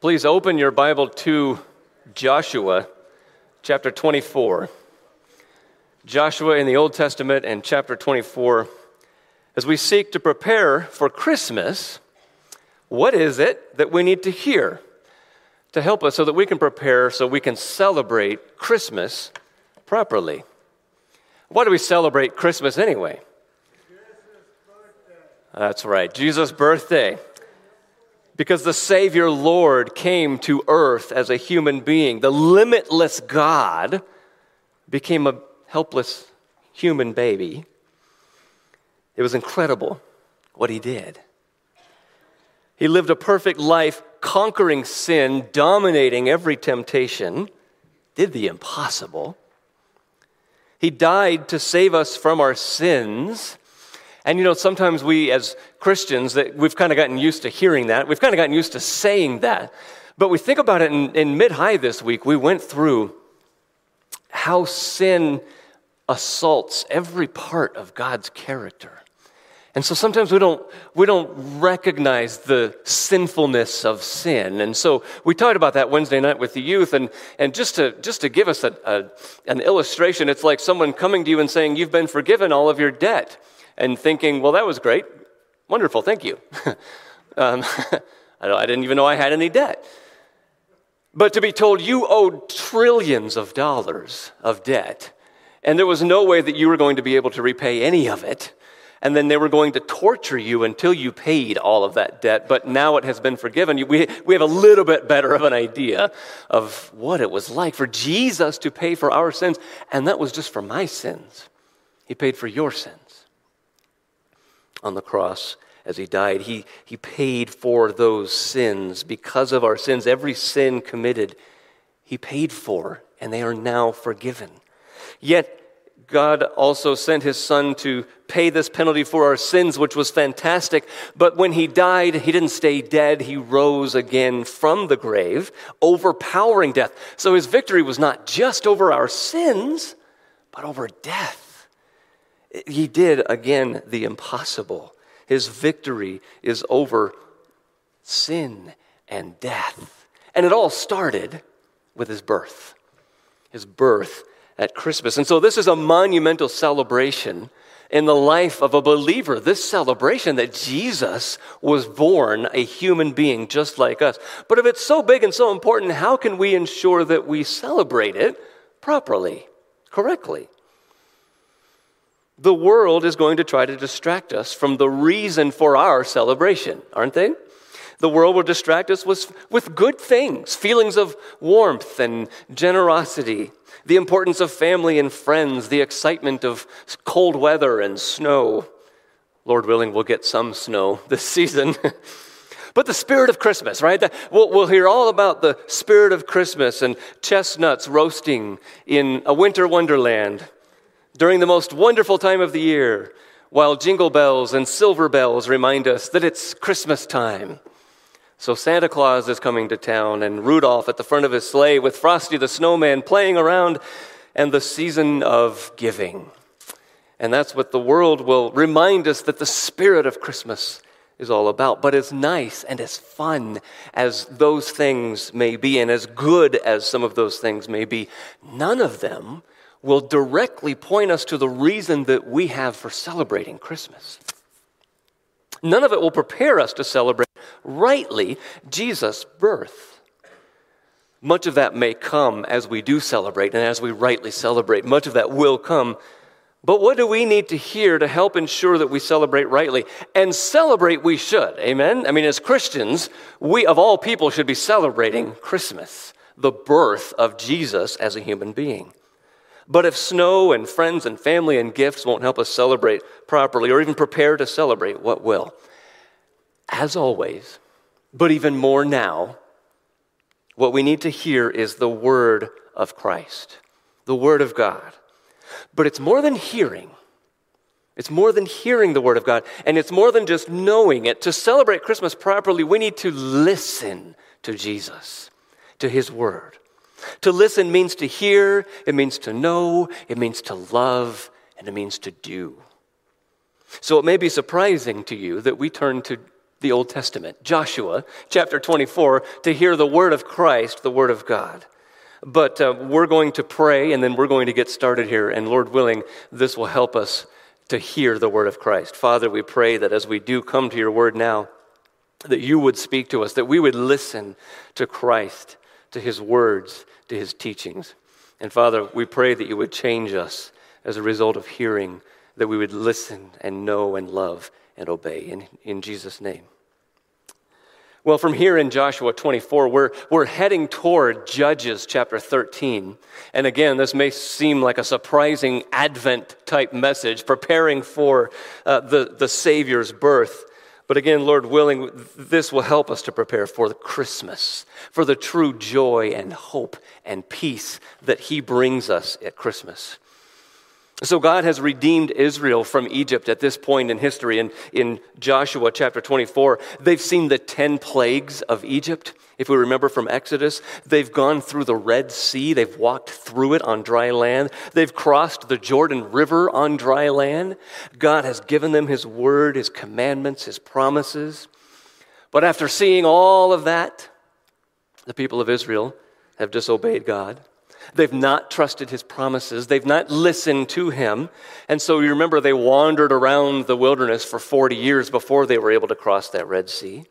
Please open your Bible to Joshua chapter 24. Joshua in the Old Testament and chapter 24. As we seek to prepare for Christmas, what is it that we need to hear to help us so that we can prepare so we can celebrate Christmas properly? Why do we celebrate Christmas anyway? That's right, Jesus' birthday because the Savior Lord came to earth as a human being. The limitless God became a helpless human baby. It was incredible what he did. He lived a perfect life, conquering sin, dominating every temptation, did the impossible. He died to save us from our sins and you know, sometimes we as Christians, that we've kind of gotten used to hearing that. We've kind of gotten used to saying that. But we think about it in, in mid high this week, we went through how sin assaults every part of God's character. And so sometimes we don't, we don't recognize the sinfulness of sin. And so we talked about that Wednesday night with the youth. And, and just, to, just to give us a, a, an illustration, it's like someone coming to you and saying, You've been forgiven all of your debt and thinking, well, that was great. Wonderful, thank you. um, I didn't even know I had any debt. But to be told you owed trillions of dollars of debt, and there was no way that you were going to be able to repay any of it, and then they were going to torture you until you paid all of that debt, but now it has been forgiven. We, we have a little bit better of an idea of what it was like for Jesus to pay for our sins, and that was just for my sins. He paid for your sins on the cross as he died. He, he paid for those sins. Because of our sins, every sin committed, he paid for, and they are now forgiven. Yet, God also sent his son to pay this penalty for our sins, which was fantastic. But when he died, he didn't stay dead. He rose again from the grave, overpowering death. So his victory was not just over our sins, but over death. He did again the impossible. His victory is over sin and death. And it all started with his birth. His birth at Christmas. And so this is a monumental celebration in the life of a believer. This celebration that Jesus was born a human being just like us. But if it's so big and so important, how can we ensure that we celebrate it properly, correctly? The world is going to try to distract us from the reason for our celebration, aren't they? The world will distract us with, with good things, feelings of warmth and generosity, the importance of family and friends, the excitement of cold weather and snow. Lord willing, we'll get some snow this season. but the spirit of Christmas, right? We'll, we'll hear all about the spirit of Christmas and chestnuts roasting in a winter wonderland during the most wonderful time of the year, while jingle bells and silver bells remind us that it's Christmas time. So Santa Claus is coming to town, and Rudolph at the front of his sleigh with Frosty the Snowman playing around, and the season of giving. And that's what the world will remind us that the spirit of Christmas is all about. But as nice and as fun as those things may be, and as good as some of those things may be, none of them will directly point us to the reason that we have for celebrating Christmas. None of it will prepare us to celebrate rightly Jesus' birth. Much of that may come as we do celebrate and as we rightly celebrate. Much of that will come. But what do we need to hear to help ensure that we celebrate rightly? And celebrate we should. Amen? I mean, as Christians, we of all people should be celebrating Christmas, the birth of Jesus as a human being. But if snow and friends and family and gifts won't help us celebrate properly or even prepare to celebrate, what will? As always, but even more now, what we need to hear is the word of Christ, the word of God. But it's more than hearing. It's more than hearing the word of God, and it's more than just knowing it. To celebrate Christmas properly, we need to listen to Jesus, to his word. To listen means to hear, it means to know, it means to love, and it means to do. So it may be surprising to you that we turn to the Old Testament, Joshua chapter 24, to hear the word of Christ, the word of God. But uh, we're going to pray and then we're going to get started here. And Lord willing, this will help us to hear the word of Christ. Father, we pray that as we do come to your word now, that you would speak to us, that we would listen to Christ, to his words, to his teachings. And Father, we pray that you would change us as a result of hearing, that we would listen and know and love and obey. In, in Jesus' name. Well, from here in Joshua 24, we're, we're heading toward Judges chapter 13. And again, this may seem like a surprising Advent type message, preparing for uh, the, the Savior's birth. But again, Lord willing, this will help us to prepare for the Christmas, for the true joy and hope and peace that He brings us at Christmas. So God has redeemed Israel from Egypt at this point in history. In, in Joshua chapter 24, they've seen the 10 plagues of Egypt. If we remember from Exodus, they've gone through the Red Sea. They've walked through it on dry land. They've crossed the Jordan River on dry land. God has given them His word, His commandments, His promises. But after seeing all of that, the people of Israel have disobeyed God. They've not trusted his promises. They've not listened to him. And so you remember they wandered around the wilderness for 40 years before they were able to cross that Red Sea.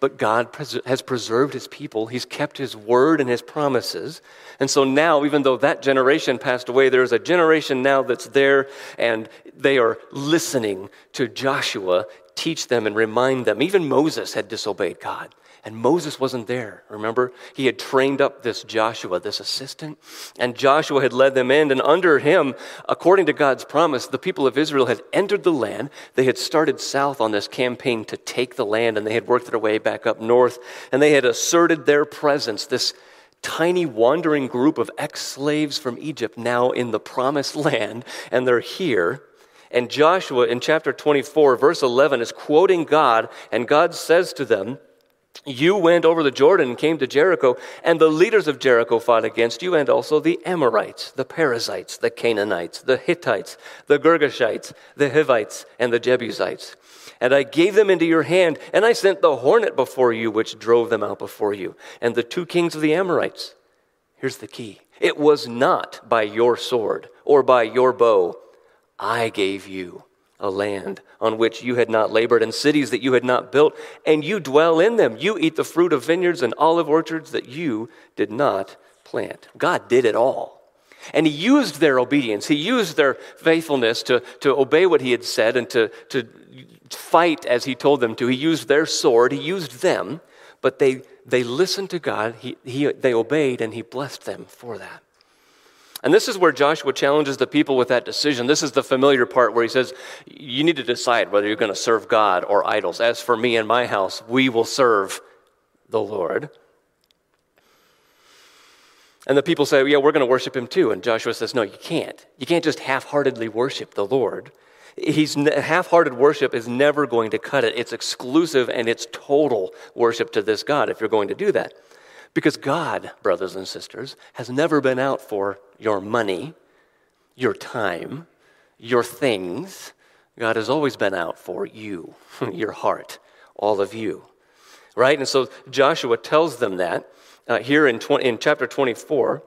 But God has preserved his people. He's kept his word and his promises. And so now, even though that generation passed away, there's a generation now that's there and they are listening to Joshua teach them and remind them. Even Moses had disobeyed God. And Moses wasn't there, remember? He had trained up this Joshua, this assistant, and Joshua had led them in. And under him, according to God's promise, the people of Israel had entered the land. They had started south on this campaign to take the land, and they had worked their way back up north, and they had asserted their presence, this tiny wandering group of ex slaves from Egypt now in the promised land, and they're here. And Joshua in chapter 24, verse 11, is quoting God, and God says to them, you went over the Jordan and came to Jericho, and the leaders of Jericho fought against you, and also the Amorites, the Perizzites, the Canaanites, the Hittites, the Girgashites, the Hivites, and the Jebusites. And I gave them into your hand, and I sent the hornet before you, which drove them out before you, and the two kings of the Amorites. Here's the key it was not by your sword or by your bow. I gave you a land on which you had not labored, and cities that you had not built, and you dwell in them. You eat the fruit of vineyards and olive orchards that you did not plant. God did it all. And he used their obedience, he used their faithfulness to, to obey what he had said and to, to fight as he told them to. He used their sword, he used them, but they, they listened to God, he, he, they obeyed, and he blessed them for that. And this is where Joshua challenges the people with that decision. This is the familiar part where he says, You need to decide whether you're going to serve God or idols. As for me and my house, we will serve the Lord. And the people say, Yeah, we're going to worship him too. And Joshua says, No, you can't. You can't just half heartedly worship the Lord. He's half-hearted worship is never going to cut it. It's exclusive and it's total worship to this God if you're going to do that. Because God, brothers and sisters, has never been out for your money, your time, your things. God has always been out for you, your heart, all of you. Right? And so Joshua tells them that uh, here in, 20, in chapter 24.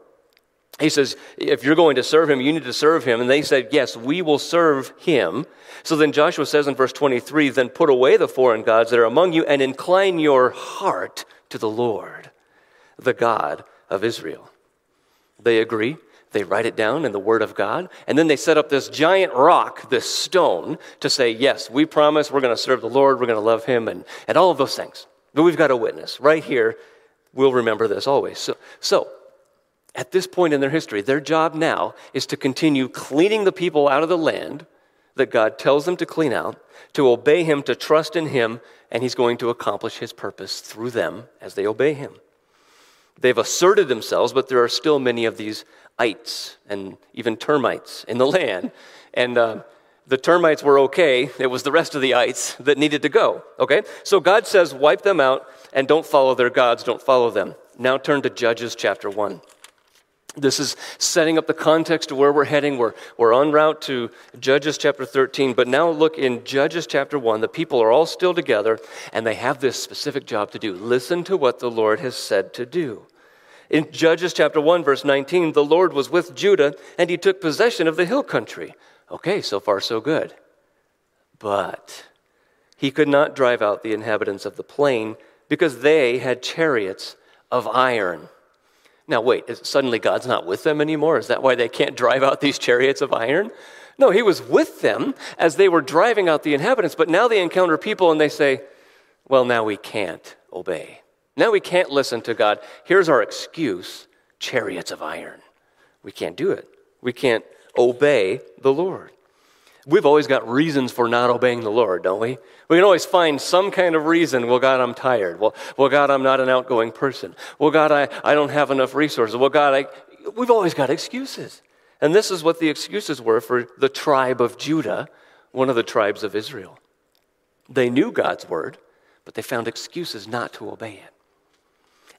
He says, if you're going to serve him, you need to serve him. And they said, yes, we will serve him. So then Joshua says in verse 23, then put away the foreign gods that are among you and incline your heart to the Lord the God of Israel. They agree. They write it down in the Word of God, and then they set up this giant rock, this stone, to say, Yes, we promise we're going to serve the Lord, we're going to love Him, and, and all of those things. But we've got a witness. Right here, we'll remember this always. So, so, at this point in their history, their job now is to continue cleaning the people out of the land that God tells them to clean out, to obey Him, to trust in Him, and He's going to accomplish His purpose through them as they obey Him. They've asserted themselves, but there are still many of these ites and even termites in the land. And uh, the termites were okay. It was the rest of the ites that needed to go. Okay? So God says, wipe them out and don't follow their gods, don't follow them. Now turn to Judges chapter 1. This is setting up the context of where we're heading. We're, we're en route to Judges chapter 13. But now look in Judges chapter 1. The people are all still together, and they have this specific job to do. Listen to what the Lord has said to do. In Judges chapter 1, verse 19, the Lord was with Judah, and he took possession of the hill country. Okay, so far so good. But he could not drive out the inhabitants of the plain because they had chariots of iron. Now, wait, is, suddenly God's not with them anymore? Is that why they can't drive out these chariots of iron? No, he was with them as they were driving out the inhabitants, but now they encounter people and they say, well, now we can't obey. Now we can't listen to God. Here's our excuse chariots of iron. We can't do it. We can't obey the Lord. We've always got reasons for not obeying the Lord, don't we? We can always find some kind of reason. Well, God, I'm tired. Well, well God, I'm not an outgoing person. Well, God, I, I don't have enough resources. Well, God, I, we've always got excuses. And this is what the excuses were for the tribe of Judah, one of the tribes of Israel. They knew God's word, but they found excuses not to obey it.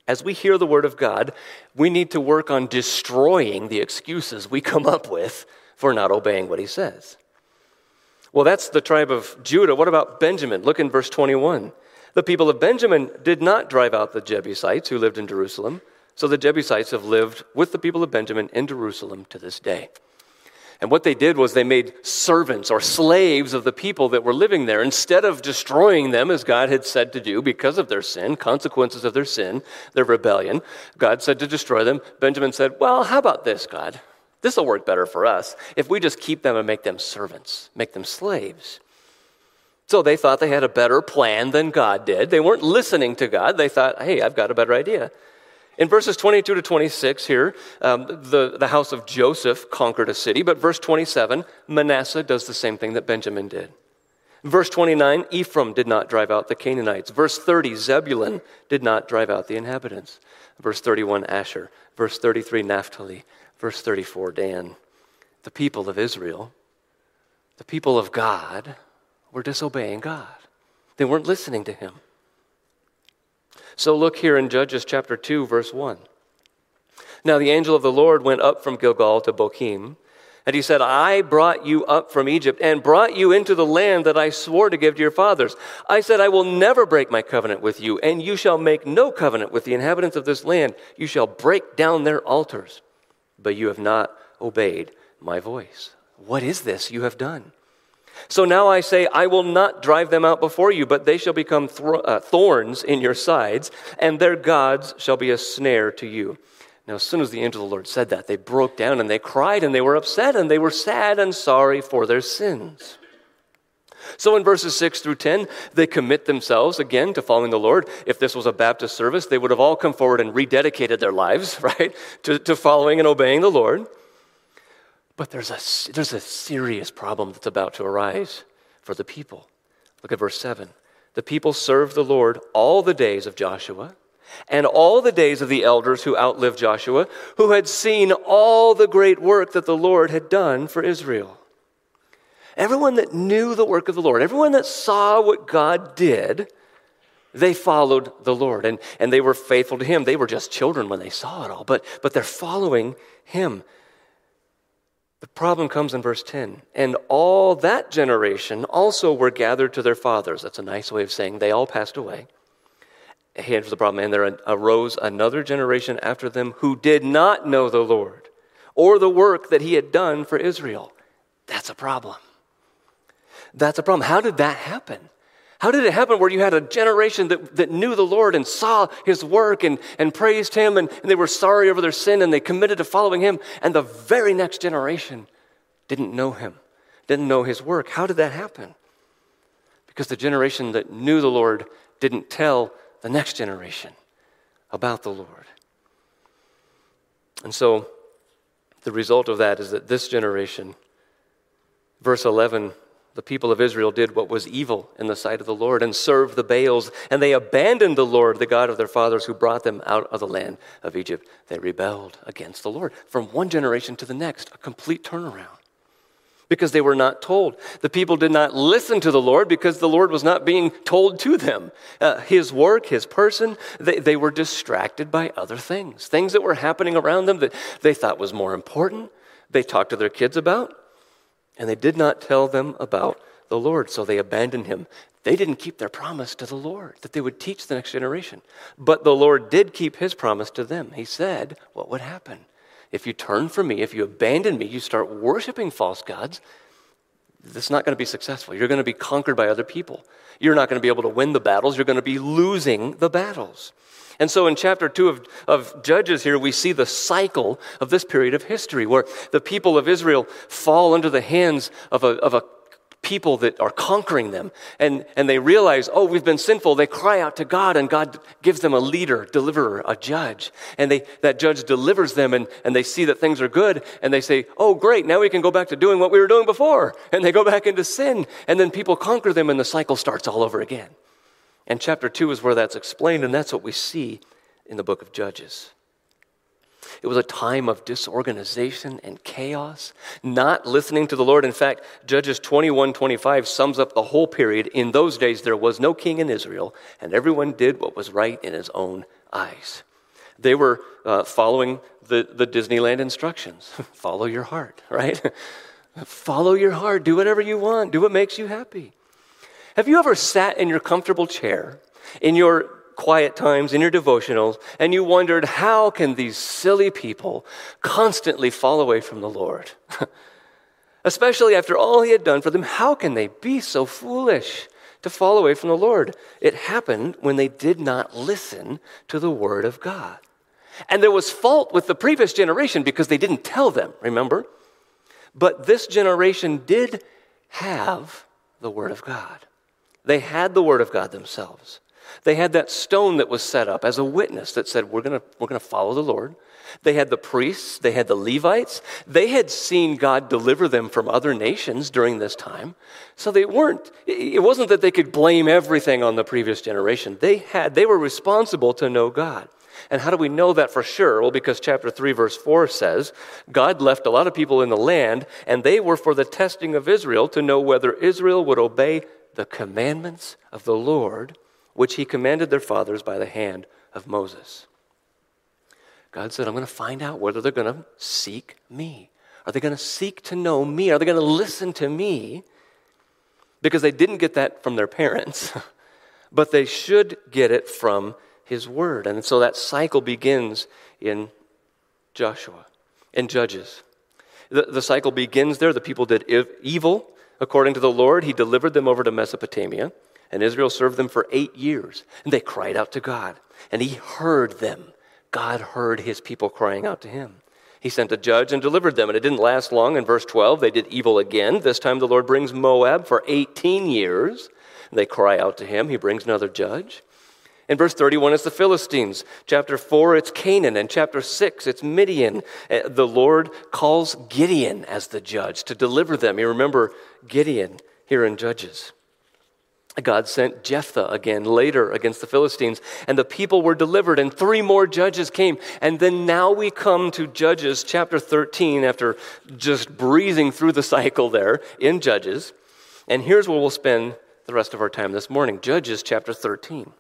As we hear the word of God, we need to work on destroying the excuses we come up with for not obeying what he says. Well, that's the tribe of Judah. What about Benjamin? Look in verse 21. The people of Benjamin did not drive out the Jebusites who lived in Jerusalem. So the Jebusites have lived with the people of Benjamin in Jerusalem to this day. And what they did was they made servants or slaves of the people that were living there. Instead of destroying them as God had said to do because of their sin, consequences of their sin, their rebellion, God said to destroy them. Benjamin said, Well, how about this, God? This will work better for us if we just keep them and make them servants, make them slaves. So they thought they had a better plan than God did. They weren't listening to God. They thought, hey, I've got a better idea. In verses 22 to 26 here, um, the, the house of Joseph conquered a city, but verse 27, Manasseh does the same thing that Benjamin did. Verse 29, Ephraim did not drive out the Canaanites. Verse 30, Zebulun did not drive out the inhabitants. Verse 31, Asher. Verse 33, Naphtali. Verse 34, Dan, the people of Israel, the people of God, were disobeying God. They weren't listening to him. So look here in Judges chapter 2, verse 1. Now the angel of the Lord went up from Gilgal to Bochim, and he said, I brought you up from Egypt and brought you into the land that I swore to give to your fathers. I said, I will never break my covenant with you, and you shall make no covenant with the inhabitants of this land. You shall break down their altars but you have not obeyed my voice. What is this you have done? So now I say, I will not drive them out before you, but they shall become uh, thorns in your sides, and their gods shall be a snare to you. Now, as soon as the angel of the Lord said that, they broke down and they cried and they were upset and they were sad and sorry for their sins. So in verses 6 through 10, they commit themselves again to following the Lord. If this was a Baptist service, they would have all come forward and rededicated their lives, right, to, to following and obeying the Lord. But there's a, there's a serious problem that's about to arise for the people. Look at verse 7. The people served the Lord all the days of Joshua and all the days of the elders who outlived Joshua, who had seen all the great work that the Lord had done for Israel. Everyone that knew the work of the Lord, everyone that saw what God did, they followed the Lord and, and they were faithful to Him. They were just children when they saw it all, but, but they're following Him. The problem comes in verse 10. And all that generation also were gathered to their fathers. That's a nice way of saying they all passed away. Here's the problem. And there arose another generation after them who did not know the Lord or the work that he had done for Israel. That's a problem. That's a problem. How did that happen? How did it happen where you had a generation that, that knew the Lord and saw his work and, and praised him and, and they were sorry over their sin and they committed to following him, and the very next generation didn't know him, didn't know his work? How did that happen? Because the generation that knew the Lord didn't tell the next generation about the Lord. And so the result of that is that this generation, verse 11, the people of Israel did what was evil in the sight of the Lord and served the Baals, and they abandoned the Lord, the God of their fathers, who brought them out of the land of Egypt. They rebelled against the Lord. From one generation to the next, a complete turnaround. because they were not told. The people did not listen to the Lord because the Lord was not being told to them. Uh, his work, his person, they, they were distracted by other things, things that were happening around them that they thought was more important. They talked to their kids about, and they did not tell them about the Lord, so they abandoned him. They didn't keep their promise to the Lord that they would teach the next generation. But the Lord did keep his promise to them. He said, What would happen? If you turn from me, if you abandon me, you start worshiping false gods, that's not going to be successful. You're going to be conquered by other people. You're not going to be able to win the battles. You're going to be losing the battles. And so in chapter 2 of, of Judges here, we see the cycle of this period of history where the people of Israel fall under the hands of a, of a people that are conquering them. And, and they realize, oh, we've been sinful. They cry out to God, and God gives them a leader, deliverer, a judge. And they, that judge delivers them, and, and they see that things are good, and they say, oh, great, now we can go back to doing what we were doing before. And they go back into sin, and then people conquer them, and the cycle starts all over again. And chapter 2 is where that's explained, and that's what we see in the book of Judges. It was a time of disorganization and chaos, not listening to the Lord. In fact, Judges 21 25 sums up the whole period. In those days, there was no king in Israel, and everyone did what was right in his own eyes. They were uh, following the, the Disneyland instructions follow your heart, right? follow your heart. Do whatever you want, do what makes you happy. Have you ever sat in your comfortable chair in your quiet times in your devotionals and you wondered, how can these silly people constantly fall away from the Lord? Especially after all he had done for them, how can they be so foolish to fall away from the Lord? It happened when they did not listen to the word of God. And there was fault with the previous generation because they didn't tell them, remember? But this generation did have the Word of God. They had the Word of God themselves. They had that stone that was set up as a witness that said, We're going we're going to follow the Lord. They had the priests, they had the Levites. They had seen God deliver them from other nations during this time. So they weren't, it wasn't that they could blame everything on the previous generation. They had, they were responsible to know God. And how do we know that for sure? Well, because chapter 3, verse 4 says, God left a lot of people in the land, and they were for the testing of Israel to know whether Israel would obey the commandments of the Lord which he commanded their fathers by the hand of Moses. God said, I'm going to find out whether they're going to seek me. Are they going to seek to know me? Are they going to listen to me? Because they didn't get that from their parents, but they should get it from his word. And so that cycle begins in Joshua, in Judges. The, the cycle begins there. The people did evil according to the Lord. He delivered them over to Mesopotamia. And Israel served them for eight years. And they cried out to God. And he heard them. God heard his people crying out to him. He sent a judge and delivered them. And it didn't last long. In verse 12, they did evil again. This time the Lord brings Moab for 18 years. They cry out to him. He brings another judge. In verse 31, it's the Philistines. Chapter 4, it's Canaan. And chapter 6, it's Midian. Uh, the Lord calls Gideon as the judge to deliver them. You remember Gideon here in Judges. God sent Jephthah again later against the Philistines, and the people were delivered, and three more judges came. And then now we come to Judges chapter 13 after just breezing through the cycle there in Judges. And here's where we'll spend the rest of our time this morning Judges chapter 13.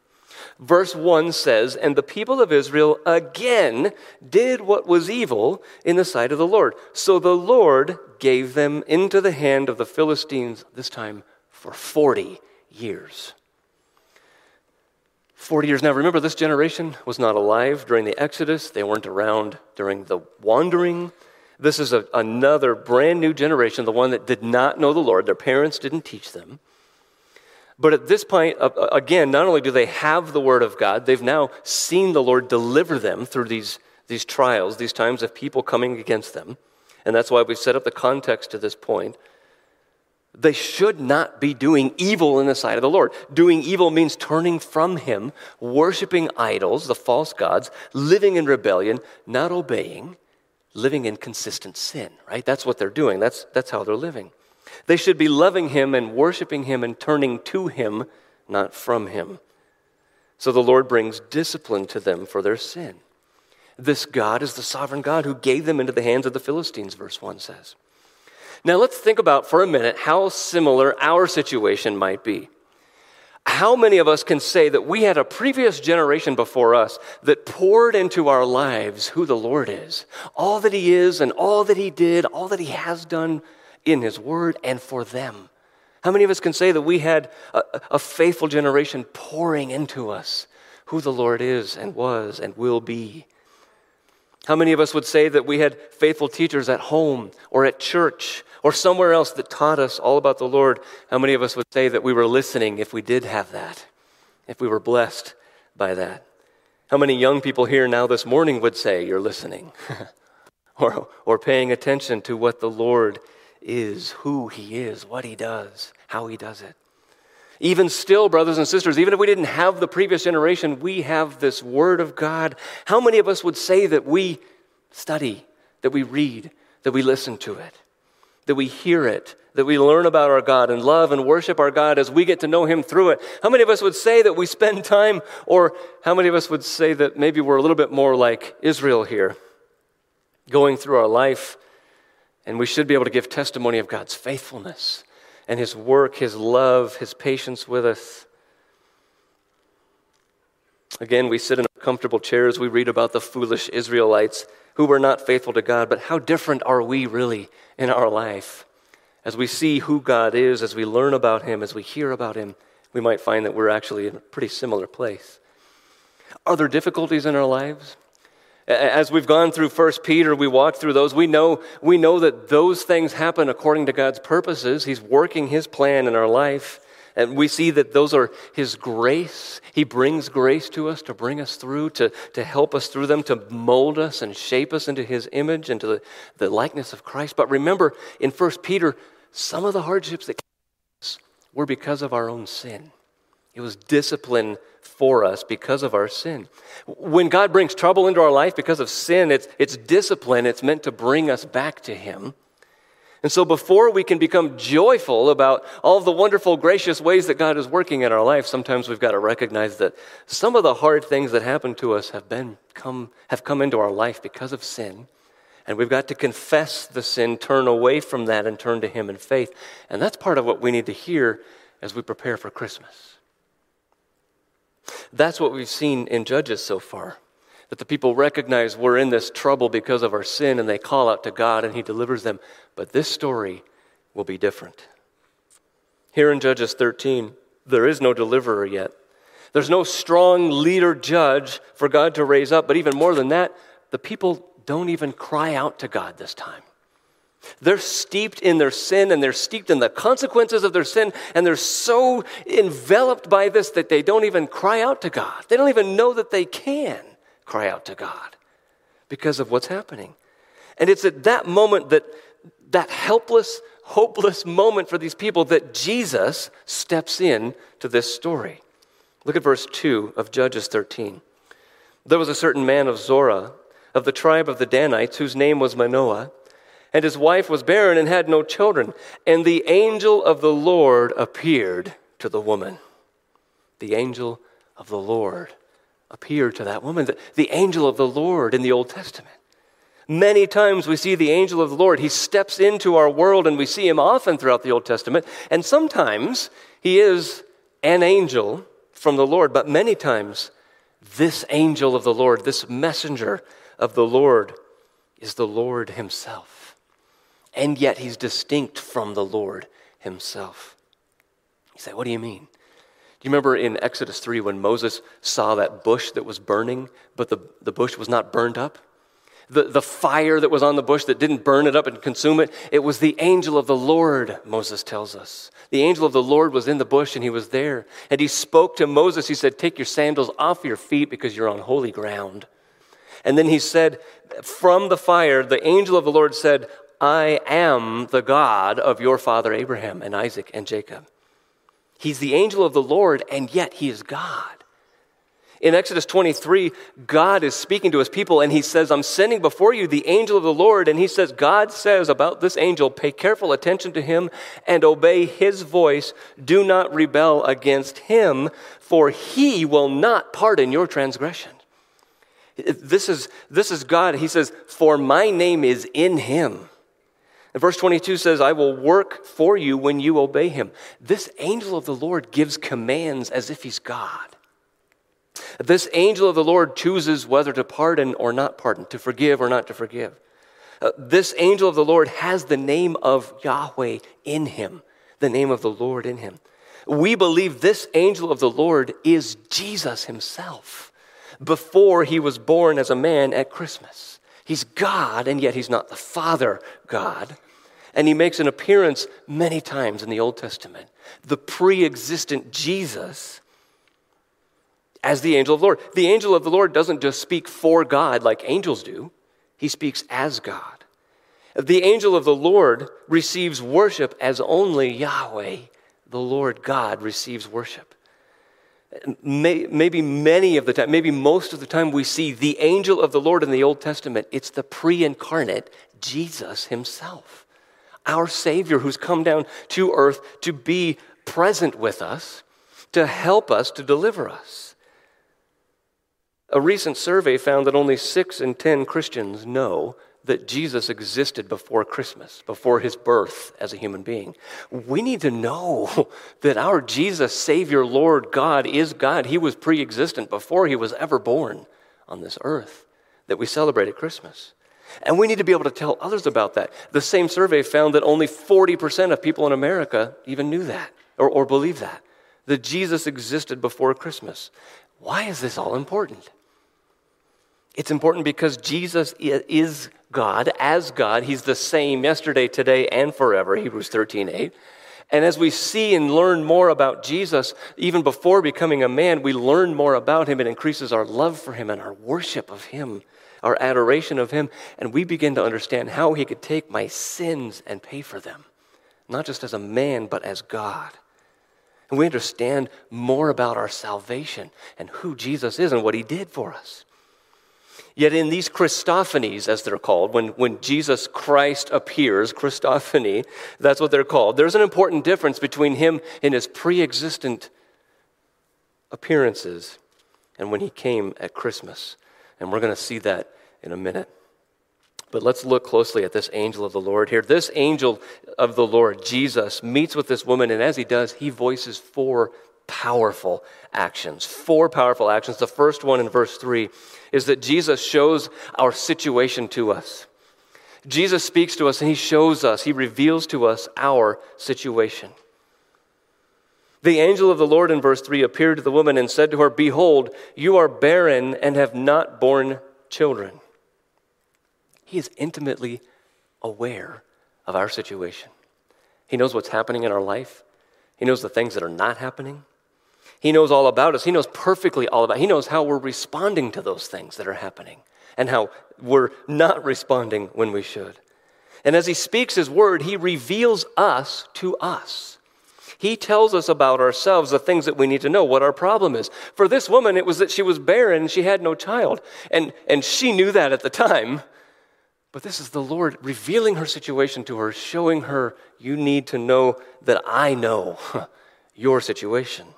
Verse 1 says, And the people of Israel again did what was evil in the sight of the Lord. So the Lord gave them into the hand of the Philistines, this time for 40 years. 40 years now. Remember, this generation was not alive during the Exodus, they weren't around during the wandering. This is a, another brand new generation, the one that did not know the Lord. Their parents didn't teach them. But at this point, again, not only do they have the Word of God, they've now seen the Lord deliver them through these, these trials, these times of people coming against them. And that's why we've set up the context to this point. They should not be doing evil in the sight of the Lord. Doing evil means turning from Him, worshiping idols, the false gods, living in rebellion, not obeying, living in consistent sin, right? That's what they're doing. That's, that's how they're living. They should be loving Him and worshiping Him and turning to Him, not from Him. So the Lord brings discipline to them for their sin. This God is the sovereign God who gave them into the hands of the Philistines, verse 1 says. Now, let's think about for a minute how similar our situation might be. How many of us can say that we had a previous generation before us that poured into our lives who the Lord is, all that He is, and all that He did, all that He has done in His Word and for them? How many of us can say that we had a, a faithful generation pouring into us who the Lord is and was and will be? How many of us would say that we had faithful teachers at home or at church or somewhere else that taught us all about the Lord? How many of us would say that we were listening if we did have that, if we were blessed by that? How many young people here now this morning would say you're listening or, or paying attention to what the Lord is, who He is, what He does, how He does it? Even still, brothers and sisters, even if we didn't have the previous generation, we have this Word of God. How many of us would say that we study, that we read, that we listen to it, that we hear it, that we learn about our God and love and worship our God as we get to know Him through it? How many of us would say that we spend time, or how many of us would say that maybe we're a little bit more like Israel here, going through our life, and we should be able to give testimony of God's faithfulness? and his work, his love, his patience with us. Again, we sit in comfortable chairs. We read about the foolish Israelites who were not faithful to God, but how different are we really in our life? As we see who God is, as we learn about him, as we hear about him, we might find that we're actually in a pretty similar place. Are there difficulties in our lives? As we've gone through 1 Peter, we walked through those. We know, we know that those things happen according to God's purposes. He's working His plan in our life. And we see that those are His grace. He brings grace to us to bring us through, to, to help us through them, to mold us and shape us into His image, into the, the likeness of Christ. But remember, in 1 Peter, some of the hardships that were because of our own sin. It was discipline for us because of our sin. When God brings trouble into our life because of sin, it's, it's discipline. It's meant to bring us back to Him. And so, before we can become joyful about all the wonderful, gracious ways that God is working in our life, sometimes we've got to recognize that some of the hard things that happen to us have, been come, have come into our life because of sin. And we've got to confess the sin, turn away from that, and turn to Him in faith. And that's part of what we need to hear as we prepare for Christmas. That's what we've seen in Judges so far. That the people recognize we're in this trouble because of our sin and they call out to God and He delivers them. But this story will be different. Here in Judges 13, there is no deliverer yet. There's no strong leader judge for God to raise up. But even more than that, the people don't even cry out to God this time. They're steeped in their sin and they're steeped in the consequences of their sin, and they're so enveloped by this that they don't even cry out to God. They don't even know that they can cry out to God because of what's happening. And it's at that moment that that helpless, hopeless moment for these people that Jesus steps in to this story. Look at verse 2 of Judges 13. There was a certain man of Zorah, of the tribe of the Danites, whose name was Manoah and his wife was barren and had no children. And the angel of the Lord appeared to the woman. The angel of the Lord appeared to that woman. The, angel of the Lord in the Old Testament. Many times we see the angel of the Lord. He steps into our world and we see him often throughout the Old Testament. And sometimes he is an angel from the Lord, but many times this angel of the Lord, this messenger of the Lord, is the Lord himself and yet he's distinct from the Lord himself. You say, What do you mean? Do you remember in Exodus 3 when Moses saw that bush that was burning, but the, the bush was not burned up? The, the fire that was on the bush that didn't burn it up and consume it, it was the angel of the Lord, Moses tells us. The angel of the Lord was in the bush and he was there. And he spoke to Moses. He said, Take your sandals off your feet because you're on holy ground. And then he said, From the fire, the angel of the Lord said, I am the God of your father Abraham and Isaac and Jacob. He's the angel of the Lord, and yet he is God. In Exodus 23, God is speaking to his people, and he says, I'm sending before you the angel of the Lord. And he says, God says about this angel, pay careful attention to him and obey his voice. Do not rebel against him, for he will not pardon your transgression. This is, this is God. He says, For my name is in him. And verse 22 says, I will work for you when you obey him. This angel of the Lord gives commands as if he's God. This angel of the Lord chooses whether to pardon or not pardon, to forgive or not to forgive. Uh, this angel of the Lord has the name of Yahweh in him, the name of the Lord in him. We believe this angel of the Lord is Jesus himself before he was born as a man at Christmas. He's God, and yet he's not the Father God and he makes an appearance many times in the Old Testament. The pre existent Jesus as the angel of the Lord. The angel of the Lord doesn't just speak for God like angels do, he speaks as God. The angel of the Lord receives worship as only Yahweh, the Lord God, receives worship. Maybe many of the time, maybe most of the time, we see the angel of the Lord in the Old Testament. It's the pre incarnate Jesus himself our Savior who's come down to earth to be present with us, to help us, to deliver us. A recent survey found that only six in ten Christians know that Jesus existed before Christmas, before his birth as a human being. We need to know that our Jesus, Savior, Lord, God is God. He was pre existent before he was ever born on this earth that we celebrate at Christmas. And we need to be able to tell others about that. The same survey found that only 40% of people in America even knew that or, or believe that, that Jesus existed before Christmas. Why is this all important? It's important because Jesus is God, as God. He's the same yesterday, today, and forever, Hebrews 13 8. And as we see and learn more about Jesus, even before becoming a man, we learn more about him. It increases our love for him and our worship of him our adoration of Him, and we begin to understand how He could take my sins and pay for them, not just as a man, but as God. And we understand more about our salvation and who Jesus is and what He did for us. Yet in these Christophanies, as they're called, when, when Jesus Christ appears, Christophany, that's what they're called, there's an important difference between him in his pre existent appearances and when he came at Christmas. And we're going to see that in a minute. But let's look closely at this angel of the Lord here. This angel of the Lord, Jesus, meets with this woman, and as he does, he voices four powerful actions. Four powerful actions. The first one in verse 3 is that Jesus shows our situation to us. Jesus speaks to us and he shows us, he reveals to us our situation. The angel of the Lord in verse 3 appeared to the woman and said to her, Behold, you are barren and have not borne children. He is intimately aware of our situation. He knows what's happening in our life. He knows the things that are not happening. He knows all about us. He knows perfectly all about. He knows how we're responding to those things that are happening and how we're not responding when we should. And as he speaks his word, he reveals us to us. He tells us about ourselves, the things that we need to know, what our problem is. For this woman, it was that she was barren she had no child. And, and she knew that at the time. But this is the Lord revealing her situation to her, showing her, you need to know that I know your situation.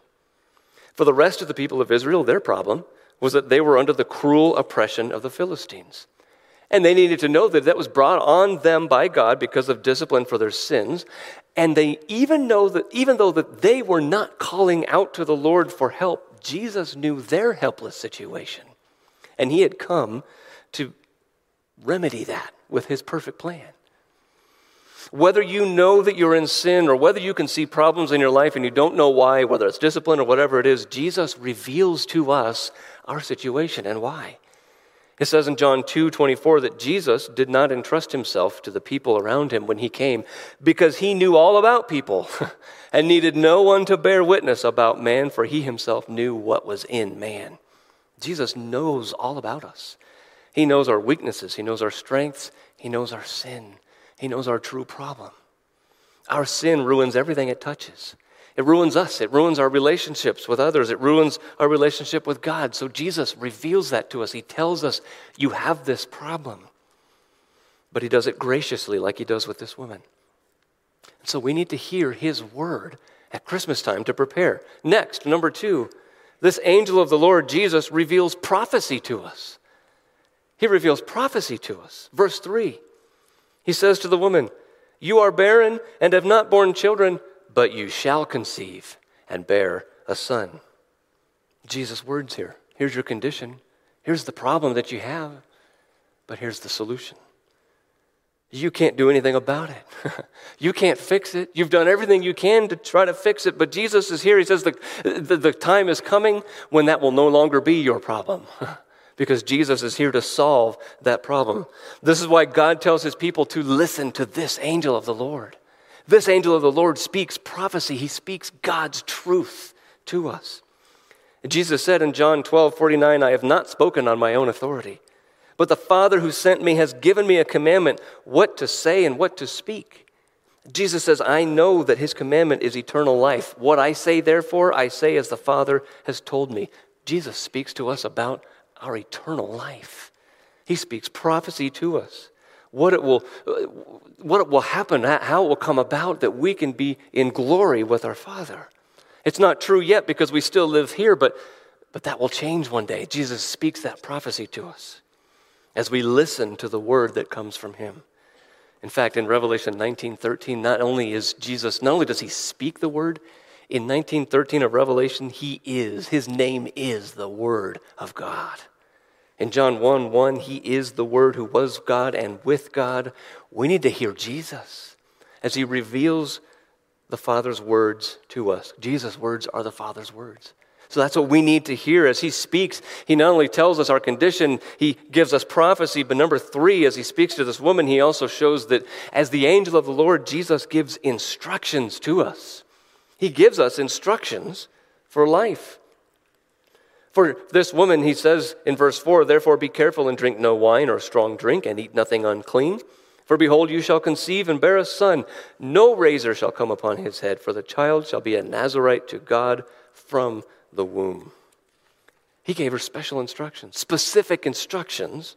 For the rest of the people of Israel, their problem was that they were under the cruel oppression of the Philistines. And they needed to know that that was brought on them by God because of discipline for their sins. And they even know that even though that they were not calling out to the Lord for help, Jesus knew their helpless situation. And he had come to remedy that with his perfect plan. Whether you know that you're in sin or whether you can see problems in your life and you don't know why, whether it's discipline or whatever it is, Jesus reveals to us our situation and why. It says in John 2 24 that Jesus did not entrust himself to the people around him when he came because he knew all about people and needed no one to bear witness about man, for he himself knew what was in man. Jesus knows all about us. He knows our weaknesses, he knows our strengths, he knows our sin, he knows our true problem. Our sin ruins everything it touches. It ruins us. It ruins our relationships with others. It ruins our relationship with God. So Jesus reveals that to us. He tells us, You have this problem. But He does it graciously, like He does with this woman. And So we need to hear His word at Christmas time to prepare. Next, number two, this angel of the Lord, Jesus, reveals prophecy to us. He reveals prophecy to us. Verse 3, he says to the woman, You are barren and have not borne children, but you shall conceive and bear a son. Jesus' words here. Here's your condition. Here's the problem that you have, but here's the solution. You can't do anything about it. you can't fix it. You've done everything you can to try to fix it, but Jesus is here. He says the, the, the time is coming when that will no longer be your problem. because Jesus is here to solve that problem. This is why God tells his people to listen to this angel of the Lord. This angel of the Lord speaks prophecy, he speaks God's truth to us. Jesus said in John 12 49, I have not spoken on my own authority. But the Father who sent me has given me a commandment what to say and what to speak. Jesus says, I know that his commandment is eternal life. What I say, therefore, I say as the Father has told me. Jesus speaks to us about our eternal life. He speaks prophecy to us. What it will, what it will happen, how it will come about that we can be in glory with our Father. It's not true yet because we still live here, but, but that will change one day. Jesus speaks that prophecy to us as we listen to the word that comes from him. In fact, in Revelation 19:13, not only is Jesus, not only does he speak the word, in 1913 of Revelation, he is, his name is the Word of God. In John 1 1, he is the Word who was God and with God. We need to hear Jesus as he reveals the Father's words to us. Jesus' words are the Father's words. So that's what we need to hear as he speaks. He not only tells us our condition, he gives us prophecy, but number three, as he speaks to this woman, he also shows that as the angel of the Lord, Jesus gives instructions to us. He gives us instructions for life. For this woman, he says in verse 4 Therefore be careful and drink no wine or strong drink, and eat nothing unclean. For behold, you shall conceive and bear a son. No razor shall come upon his head, for the child shall be a Nazarite to God from the womb. He gave her special instructions, specific instructions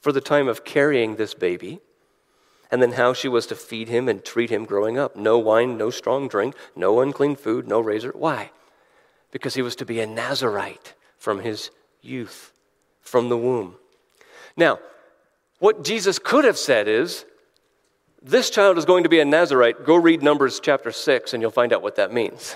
for the time of carrying this baby, and then how she was to feed him and treat him growing up. No wine, no strong drink, no unclean food, no razor. Why? Because he was to be a Nazarite from his youth, from the womb. Now, what Jesus could have said is, this child is going to be a Nazarite. Go read Numbers chapter 6 and you'll find out what that means.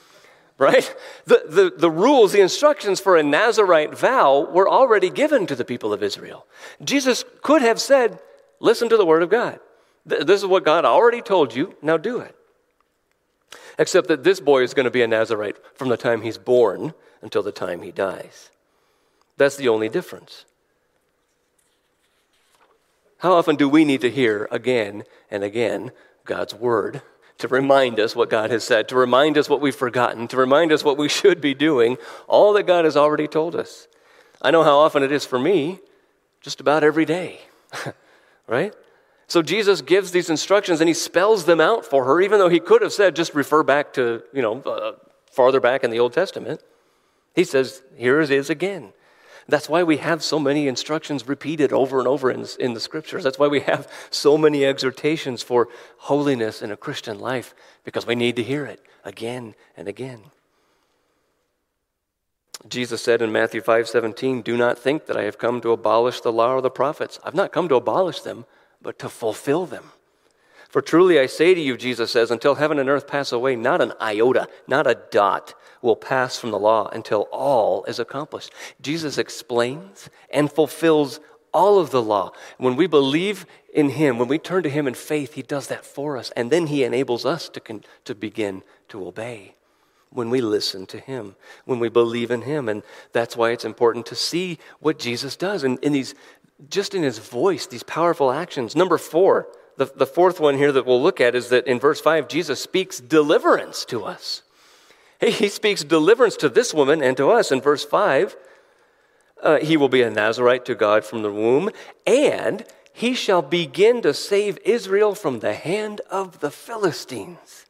right? The, the, the rules, the instructions for a Nazarite vow were already given to the people of Israel. Jesus could have said, Listen to the word of God. This is what God already told you, now do it. Except that this boy is going to be a Nazarite from the time he's born until the time he dies. That's the only difference. How often do we need to hear again and again God's word to remind us what God has said, to remind us what we've forgotten, to remind us what we should be doing, all that God has already told us. I know how often it is for me, just about every day, right? So Jesus gives these instructions and he spells them out for her, even though he could have said, just refer back to, you know, uh, farther back in the Old Testament. He says, here it is again. That's why we have so many instructions repeated over and over in, in the scriptures. That's why we have so many exhortations for holiness in a Christian life, because we need to hear it again and again. Jesus said in Matthew 5 17, Do not think that I have come to abolish the law or the prophets. I've not come to abolish them, but to fulfill them. For truly I say to you, Jesus says, until heaven and earth pass away, not an iota, not a dot will pass from the law until all is accomplished. Jesus explains and fulfills all of the law. When we believe in Him, when we turn to Him in faith, He does that for us. And then He enables us to, con- to begin to obey when we listen to Him, when we believe in Him. And that's why it's important to see what Jesus does. And in these, just in His voice, these powerful actions. Number four, the, the fourth one here that we'll look at is that in verse 5, Jesus speaks deliverance to us. He, he speaks deliverance to this woman and to us. In verse 5, uh, he will be a Nazarite to God from the womb, and he shall begin to save Israel from the hand of the Philistines.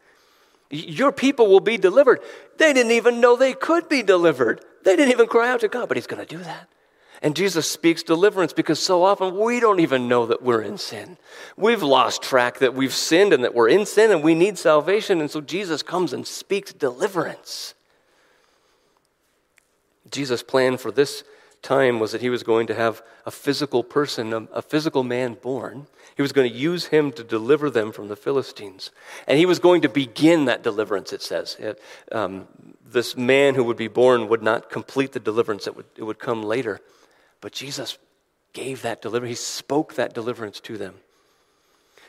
Your people will be delivered. They didn't even know they could be delivered. They didn't even cry out to God, but he's going to do that. And Jesus speaks deliverance because so often we don't even know that we're in sin. We've lost track that we've sinned and that we're in sin and we need salvation. And so Jesus comes and speaks deliverance. Jesus' plan for this time was that he was going to have a physical person, a, a, physical man born. He was going to use him to deliver them from the Philistines. And he was going to begin that deliverance, it says. It, um, this man who would be born would not complete the deliverance, it would, it would come later. But Jesus gave that deliverance, he spoke that deliverance to them.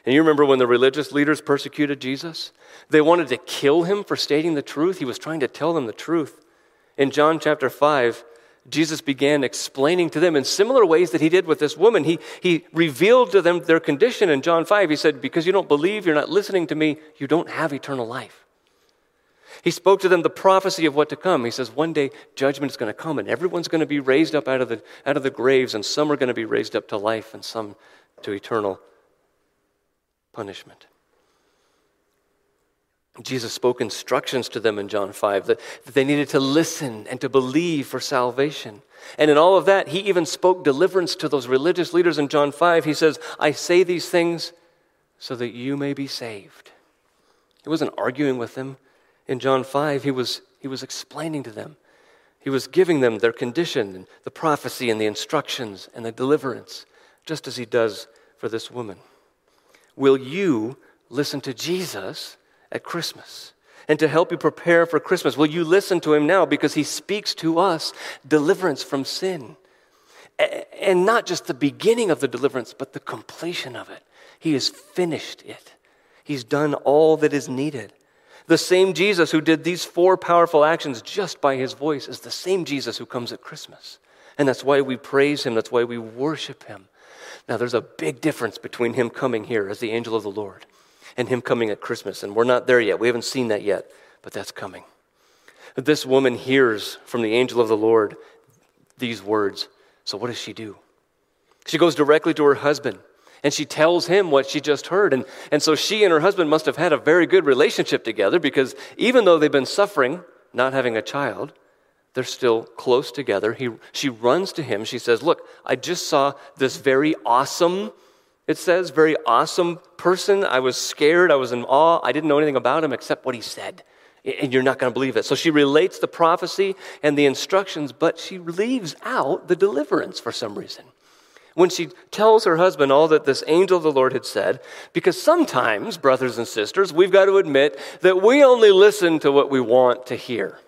And you remember when the religious leaders persecuted Jesus? They wanted to kill him for stating the truth. He was trying to tell them the truth. In John chapter 5, Jesus began explaining to them in similar ways that he did with this woman. He, he revealed to them their condition in John 5. He said, Because you don't believe, you're not listening to me, you don't have eternal life. He spoke to them the prophecy of what to come. He says, One day judgment is going to come, and everyone's going to be raised up out of, the, out of the graves, and some are going to be raised up to life, and some to eternal punishment. Jesus spoke instructions to them in John 5 that, that they needed to listen and to believe for salvation. And in all of that, he even spoke deliverance to those religious leaders in John 5. He says, I say these things so that you may be saved. He wasn't arguing with them. In John 5, he was, he was explaining to them. He was giving them their condition, and the prophecy, and the instructions, and the deliverance, just as he does for this woman. Will you listen to Jesus? At Christmas. And to help you prepare for Christmas, will you listen to him now because he speaks to us deliverance from sin? And not just the beginning of the deliverance, but the completion of it. He has finished it, he's done all that is needed. The same Jesus who did these four powerful actions just by his voice is the same Jesus who comes at Christmas. And that's why we praise him, that's why we worship him. Now, there's a big difference between him coming here as the angel of the Lord and him coming at Christmas. And we're not there yet. We haven't seen that yet, but that's coming. This woman hears from the angel of the Lord these words. So, what does she do? She goes directly to her husband and she tells him what she just heard. And, and so she and her husband must have had a very good relationship together because even though they've been suffering, not having a child, they're still close together. He, she runs to him. She says, Look, I just saw this very awesome it says, very awesome person. I was scared. I was in awe. I didn't know anything about him except what he said. And you're not going to believe it. So she relates the prophecy and the instructions, but she leaves out the deliverance for some reason. When she tells her husband all that this angel of the Lord had said, because sometimes, brothers and sisters, we've got to admit that we only listen to what we want to hear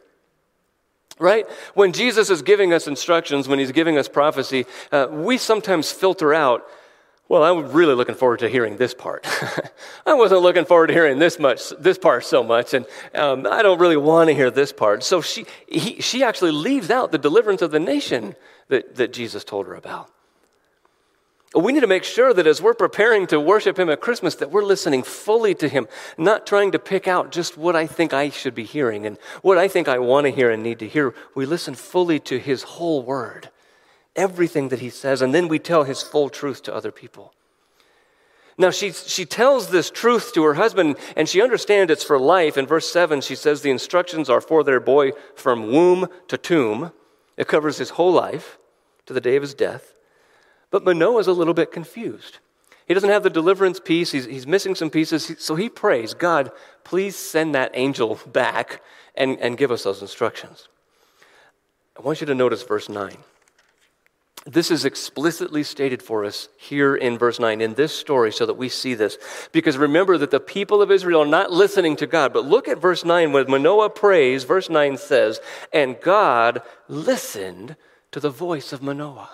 right? When Jesus is giving us instructions, when he's giving us prophecy, uh, we sometimes filter out well, I'm really looking forward to hearing this part. I wasn't looking forward to hearing this much, this part so much, and um, I don't really want to hear this part. So she, he, she actually leaves out the deliverance of the nation that, that Jesus told her about. We need to make sure that as we're preparing to worship Him at Christmas, that we're listening fully to Him, not trying to pick out just what I think I should be hearing and what I think I want to hear and need to hear. We listen fully to His whole Word everything that he says, and then we tell his full truth to other people. Now, she, she tells this truth to her husband, and she understands it's for life. In verse 7, she says the instructions are for their boy from womb to tomb. It covers his whole life to the day of his death. But Manoah is a little bit confused. He doesn't have the deliverance piece, he's, he's missing some pieces. So he prays, God, please send that angel back and, and give us those instructions. I want you to notice verse 9. This is explicitly stated for us here in verse 9 in this story so that we see this. Because remember that the people of Israel are not listening to God. But look at verse 9 when Manoah prays, verse 9 says, And God listened to the voice of Manoah.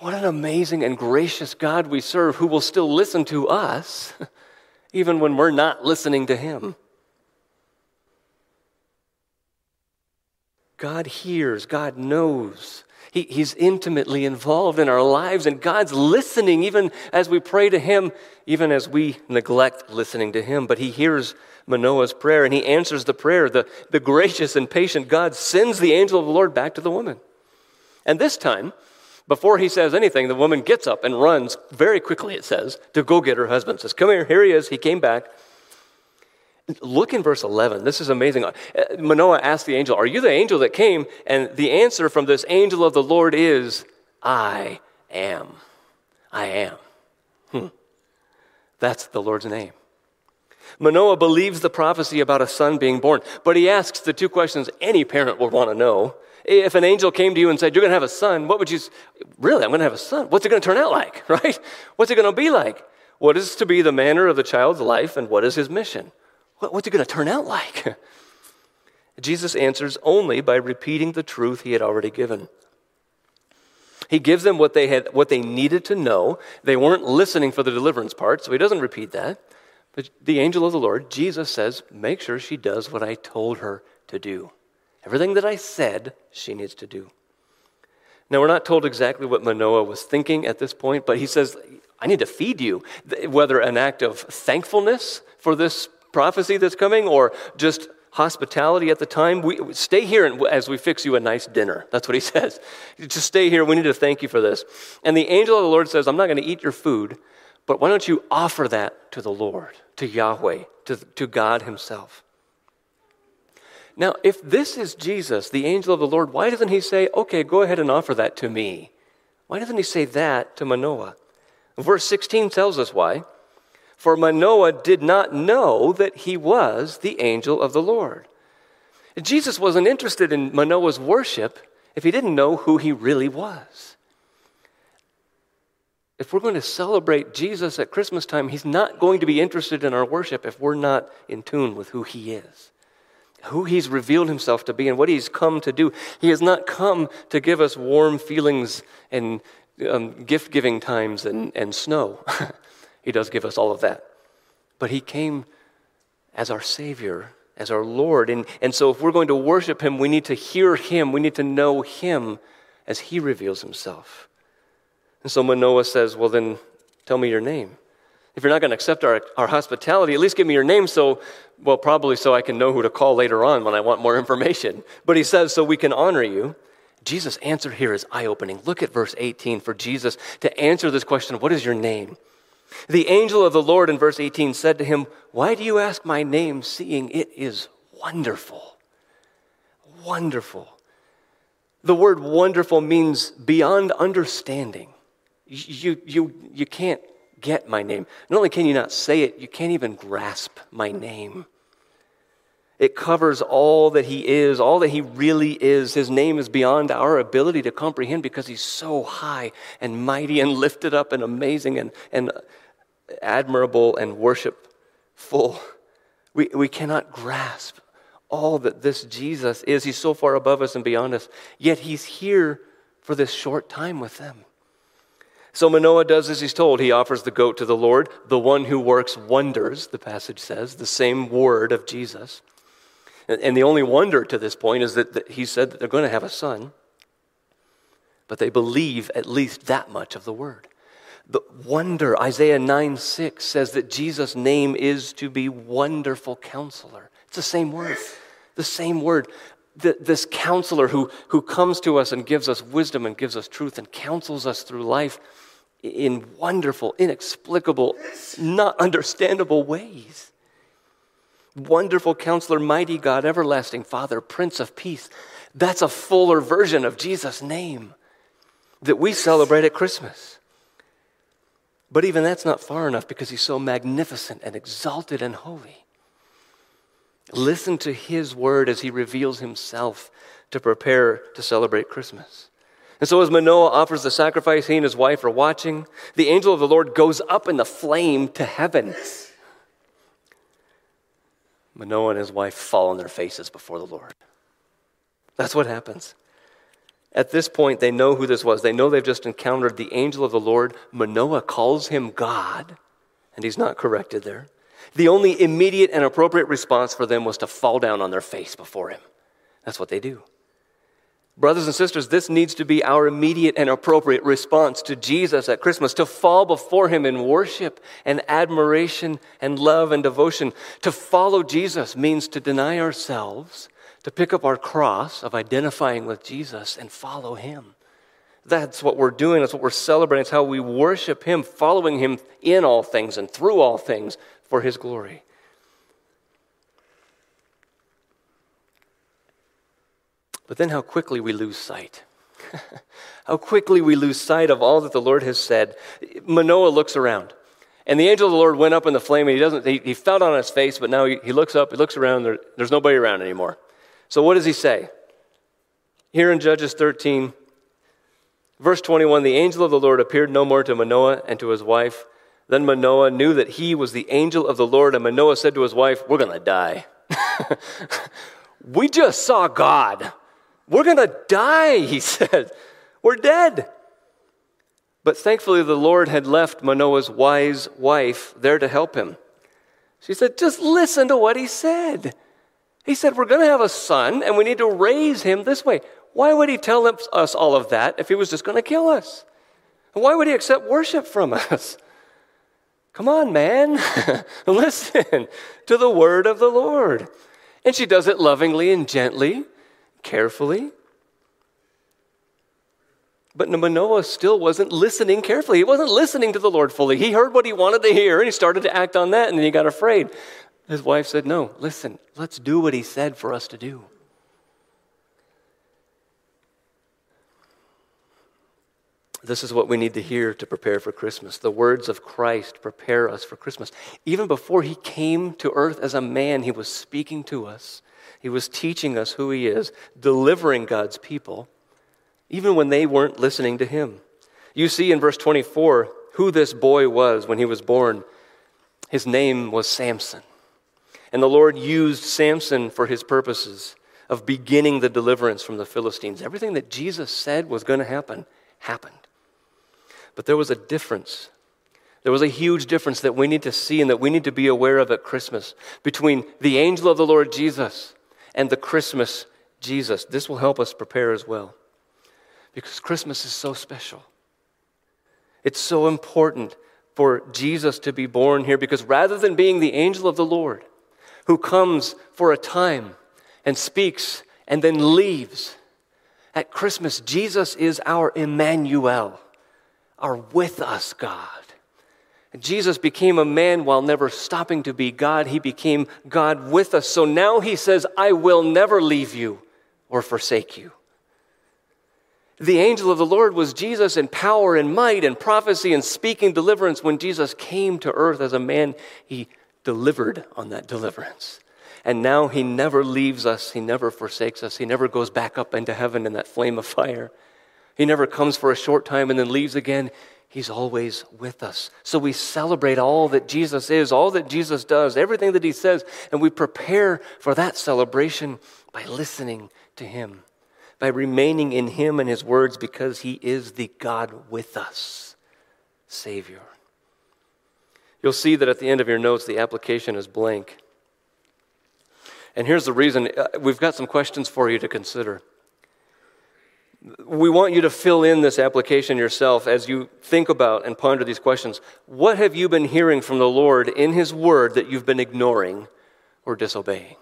What an amazing and gracious God we serve who will still listen to us even when we're not listening to him. God hears, God knows. He, he's intimately involved in our lives, and God's listening even as we pray to Him, even as we neglect listening to Him. But He hears Manoah's prayer and He answers the prayer. The, the gracious and patient God sends the angel of the Lord back to the woman. And this time, before he says anything, the woman gets up and runs very quickly, it says, to go get her husband. Says, Come here, here he is. He came back. Look in verse 11. This is amazing. Uh, Manoah asked the angel, Are you the angel that came? And the answer from this angel of the Lord is, I am. I am. Hmm. That's the Lord's name. Manoah believes the prophecy about a son being born, but he asks the two questions any parent would want to know. If an angel came to you and said, You're going to have a son, what would you say? Really, I'm going to have a son. What's it going to turn out like, right? What's it going to be like? What is to be the manner of the child's life, and what is his mission? What's it going to turn out like? Jesus answers only by repeating the truth he had already given. He gives them what they, had, what they needed to know. They weren't listening for the deliverance part, so he doesn't repeat that. But the angel of the Lord, Jesus says, make sure she does what I told her to do. Everything that I said, she needs to do. Now, we're not told exactly what Manoah was thinking at this point, but he says, I need to feed you. Whether an act of thankfulness for this prophecy that's coming or just hospitality at the time. We, stay here and, as we fix you a nice dinner. That's what he says. Just stay here. We need to thank you for this. And the angel of the Lord says, I'm not going to eat your food, but why don't you offer that to the Lord, to Yahweh, to, to God Himself? Now, if this is Jesus, the angel of the Lord, why doesn't he say, okay, go ahead and offer that to me? Why doesn't he say that to Manoah? Verse 16 tells us why. For Manoah did not know that he was the angel of the Lord. Jesus wasn't interested in Manoah's worship if he didn't know who he really was. If we're going to celebrate Jesus at Christmas time, he's not going to be interested in our worship if we're not in tune with who he is, who he's revealed himself to be, and what he's come to do. He has not come to give us warm feelings and um, gift giving times and, and snow. He does give us all of that. But He came as our Savior, as our Lord. And, and so if we're going to worship Him, we need to hear Him, we need to know Him as He reveals Himself. And so Manoah says, Well, then tell me your name. If you're not going to accept our, our hospitality, at least give me your name so, well, probably so I can know who to call later on when I want more information. But he says, so we can honor you. Jesus' answer here is eye opening. Look at verse 18 for Jesus to answer this question What is your name? The angel of the Lord in verse 18 said to him, Why do you ask my name, seeing it is wonderful? Wonderful. The word wonderful means beyond understanding. You, you, you can't get my name. Not only can you not say it, you can't even grasp my name. It covers all that he is, all that he really is. His name is beyond our ability to comprehend because he's so high and mighty and lifted up and amazing and, and admirable and worshipful. We, we cannot grasp all that this Jesus is. He's so far above us and beyond us, yet he's here for this short time with them. So Manoah does as he's told. He offers the goat to the Lord, the one who works wonders, the passage says, the same word of Jesus. And the only wonder to this point is that, that he said that they're going to have a son, but they believe at least that much of the word. The wonder, Isaiah 9 6 says that Jesus' name is to be wonderful counselor. It's the same word. The same word. The, this counselor who, who comes to us and gives us wisdom and gives us truth and counsels us through life in wonderful, inexplicable, not understandable ways. Wonderful counselor, mighty God, everlasting Father, Prince of Peace. That's a fuller version of Jesus' name that we celebrate at Christmas. But even that's not far enough because he's so magnificent and exalted and holy. Listen to his word as he reveals himself to prepare to celebrate Christmas. And so, as Manoah offers the sacrifice, he and his wife are watching. The angel of the Lord goes up in the flame to heaven. Manoah and his wife fall on their faces before the Lord. That's what happens. At this point, they know who this was. They know they've just encountered the angel of the Lord. Manoah calls him God, and he's not corrected there. The only immediate and appropriate response for them was to fall down on their face before him. That's what they do. Brothers and sisters, this needs to be our immediate and appropriate response to Jesus at Christmas to fall before him in worship and admiration and love and devotion. To follow Jesus means to deny ourselves to pick up our cross of identifying with Jesus and follow him. That's what we're doing. That's what we're celebrating. It's how we worship him, following him in all things and through all things for his glory. But then how quickly we lose sight. how quickly we lose sight of all that the Lord has said. Manoah looks around. And the angel of the Lord went up in the flame, and he doesn't, he, he fell on his face, but now he, he looks up, he looks around, there, there's nobody around anymore. So what does he say? Here in Judges 13, verse 21, the angel of the Lord appeared no more to Manoah and to his wife. Then Manoah knew that he was the angel of the Lord, and Manoah said to his wife, We're going to die. we just saw God. We're going to die, he said. We're dead. But thankfully, the Lord had left Manoah's wise wife there to help him. She said, Just listen to what he said. He said, We're going to have a son, and we need to raise him this way. Why would he tell us all of that if he was just going to kill us? Why would he accept worship from us? Come on, man. Listen to the word of the Lord. And she does it lovingly and gently, carefully. But Manoah still wasn't listening carefully. He wasn't listening to the Lord fully. He heard what he wanted to hear and he started to act on that and then he got afraid. His wife said, No, listen, let's do what he said for us to do. This is what we need to hear to prepare for Christmas. The words of Christ prepare us for Christmas. Even before he came to earth as a man, he was speaking to us. He was teaching us who he is, delivering God's people, even when they weren't listening to him. You see in verse 24 who this boy was when he was born. His name was Samson. And the Lord used Samson for his purposes of beginning the deliverance from the Philistines. Everything that Jesus said was going to happen happened. But there was a difference. There was a huge difference that we need to see and that we need to be aware of at Christmas between the angel of the Lord Jesus and the Christmas Jesus. This will help us prepare as well. Because Christmas is so special. It's so important for Jesus to be born here because rather than being the angel of the Lord who comes for a time and speaks and then leaves, at Christmas, Jesus is our Emmanuel are with us, God. Jesus became a man while never stopping to be God. He became God with us. So now he says, I will never leave you or forsake you. The angel of the Lord was Jesus in power and might and prophecy and speaking deliverance. When Jesus came to earth as a man, he delivered on that deliverance. And now he never leaves us, he never forsakes us, he never goes back up into heaven in that flame of fire. He never comes for a short time and then leaves again. He's always with us. So we celebrate all that Jesus is, all that Jesus does, everything that he says, and we prepare for that celebration by listening to him, by remaining in him and his words because he is the God with us, Savior. You'll see that at the end of your notes, the application is blank. And here's the reason uh, we've got some questions for you to consider we want you to fill in this application yourself as you think about and ponder these questions. What have you been hearing from the Lord in His Word that you've been ignoring or disobeying?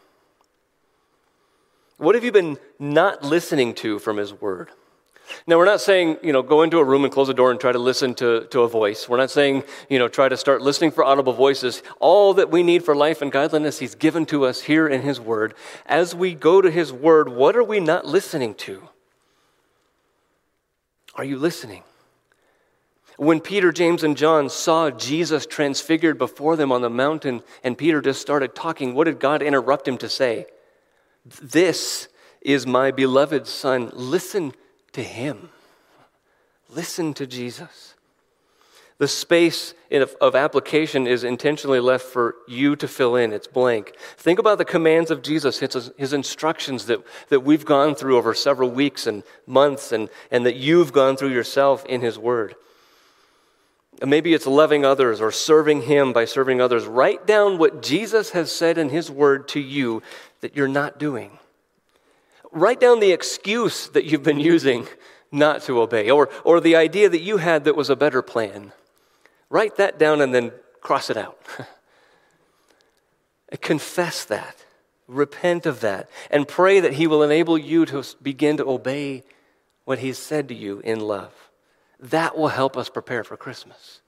What have you been not listening to from His Word? Now, we're not saying, you know, go into a room and close the door and try to listen to, to a voice. We're not saying, you know, try to start listening for audible voices. All that we need for life and godliness, He's given to us here in His Word. As we go to His Word, what are we not listening to? Are you listening? When Peter, James, and John saw Jesus transfigured before them on the mountain, and Peter just started talking, what did God interrupt him to say? This is my beloved Son. Listen to him. Listen to Jesus. The space of application is intentionally left for you to fill in. It's blank. Think about the commands of Jesus, his, instructions that, that we've gone through over several weeks and months, and, and that you've gone through yourself in his word. Maybe it's loving others or serving him by serving others. Write down what Jesus has said in his word to you that you're not doing. Write down the excuse that you've been using not to obey, or, or the idea that you had that was a better plan. Write that down and then cross it out. Confess that. Repent of that. And pray that He will enable you to begin to obey what He's said to you in love. That will help us prepare for Christmas.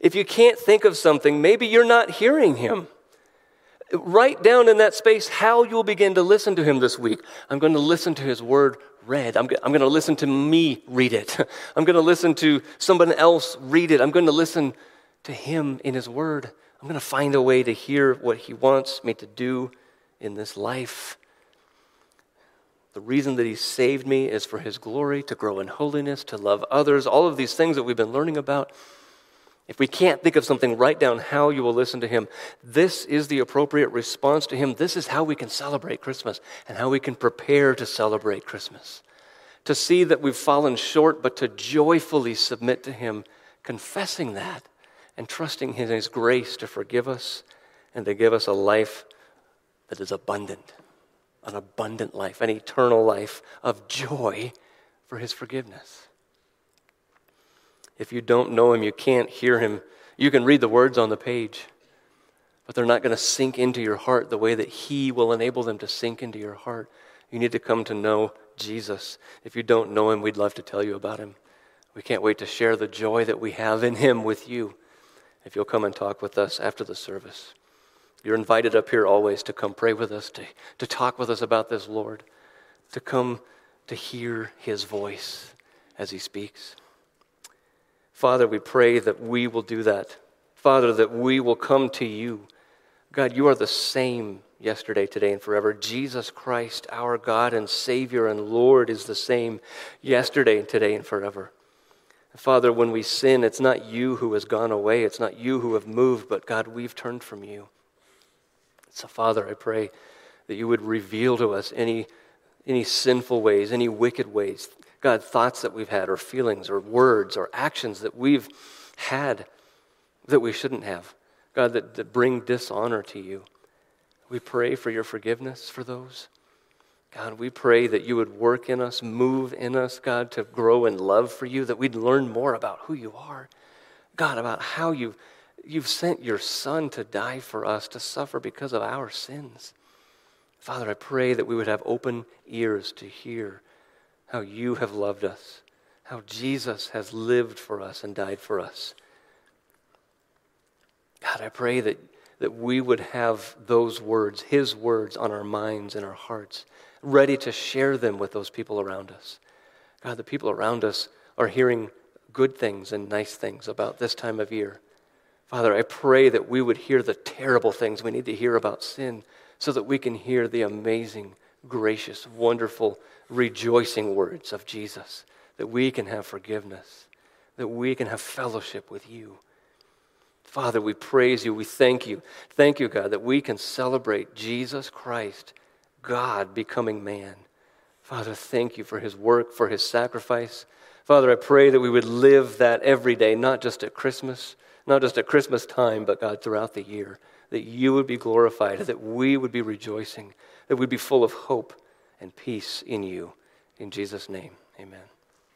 If you can't think of something, maybe you're not hearing Him. Write down in that space how you'll begin to listen to Him this week. I'm going to listen to His word read. I'm, I'm going to listen to me read it. I'm going to listen to someone else read it. I'm going to listen to him in his word. I'm going to find a way to hear what he wants me to do in this life. The reason that He saved me is for His glory, to grow in holiness, to love others, all of these things that we've been learning about. If we can't think of something, write down how you will listen to Him. This is the appropriate response to Him. This is how we can celebrate Christmas and how we can prepare to celebrate Christmas. To see that we've fallen short, but to joyfully submit to Him, confessing that and trusting in His grace to forgive us and to give us a life that is abundant an abundant life, an eternal life of joy for his forgiveness. If you don't know him, you can't hear him. You can read the words on the page, but they're not going to sink into your heart the way that he will enable them to sink into your heart. You need to come to know Jesus. If you don't know him, we'd love to tell you about him. We can't wait to share the joy that we have in him with you. If you'll come and talk with us after the service. You're invited up here always to come pray with us, to, to talk with us about this, Lord, to come to hear his voice as he speaks. Father, we pray that we will do that. Father, that we will come to you. God, you are the same yesterday, today, and forever. Jesus Christ, our God and Savior and Lord, is the same yesterday, today, and forever. Father, when we sin, it's not you who has gone away, it's not you who have moved, but God, we've turned from you. So, Father, I pray that you would reveal to us any, any sinful ways, any wicked ways, God, thoughts that we've had, or feelings, or words, or actions that we've had that we shouldn't have. God, that, that bring dishonor to you. We pray for your forgiveness for those. God, we pray that you would work in us, move in us, God, to grow in love for you, that we'd learn more about who you are. God, about how you've You've sent your Son to die for us, to suffer because of our sins. Father, I pray that we would have open ears to hear how you have loved us, how Jesus has lived for us and died for us. God, I pray that, that we would have those words, His words, on our minds and our hearts, ready to share them with those people around us. God, the people around us are hearing good things and nice things about this time of year. Father, I pray that we would hear the terrible things we need to hear about sin so that we can hear the amazing, gracious, wonderful, rejoicing words of Jesus, that we can have forgiveness, that we can have fellowship with you. Father, we praise you. We thank you. Thank you, God, that we can celebrate Jesus Christ, God becoming man. Father, thank you for his work, for his sacrifice. Father, I pray that we would live that every day, not just at Christmas not just at Christmas time, but God, throughout the year, that you would be glorified, that we would be rejoicing, that we'd be full of hope and peace in you. In Jesus' name, amen.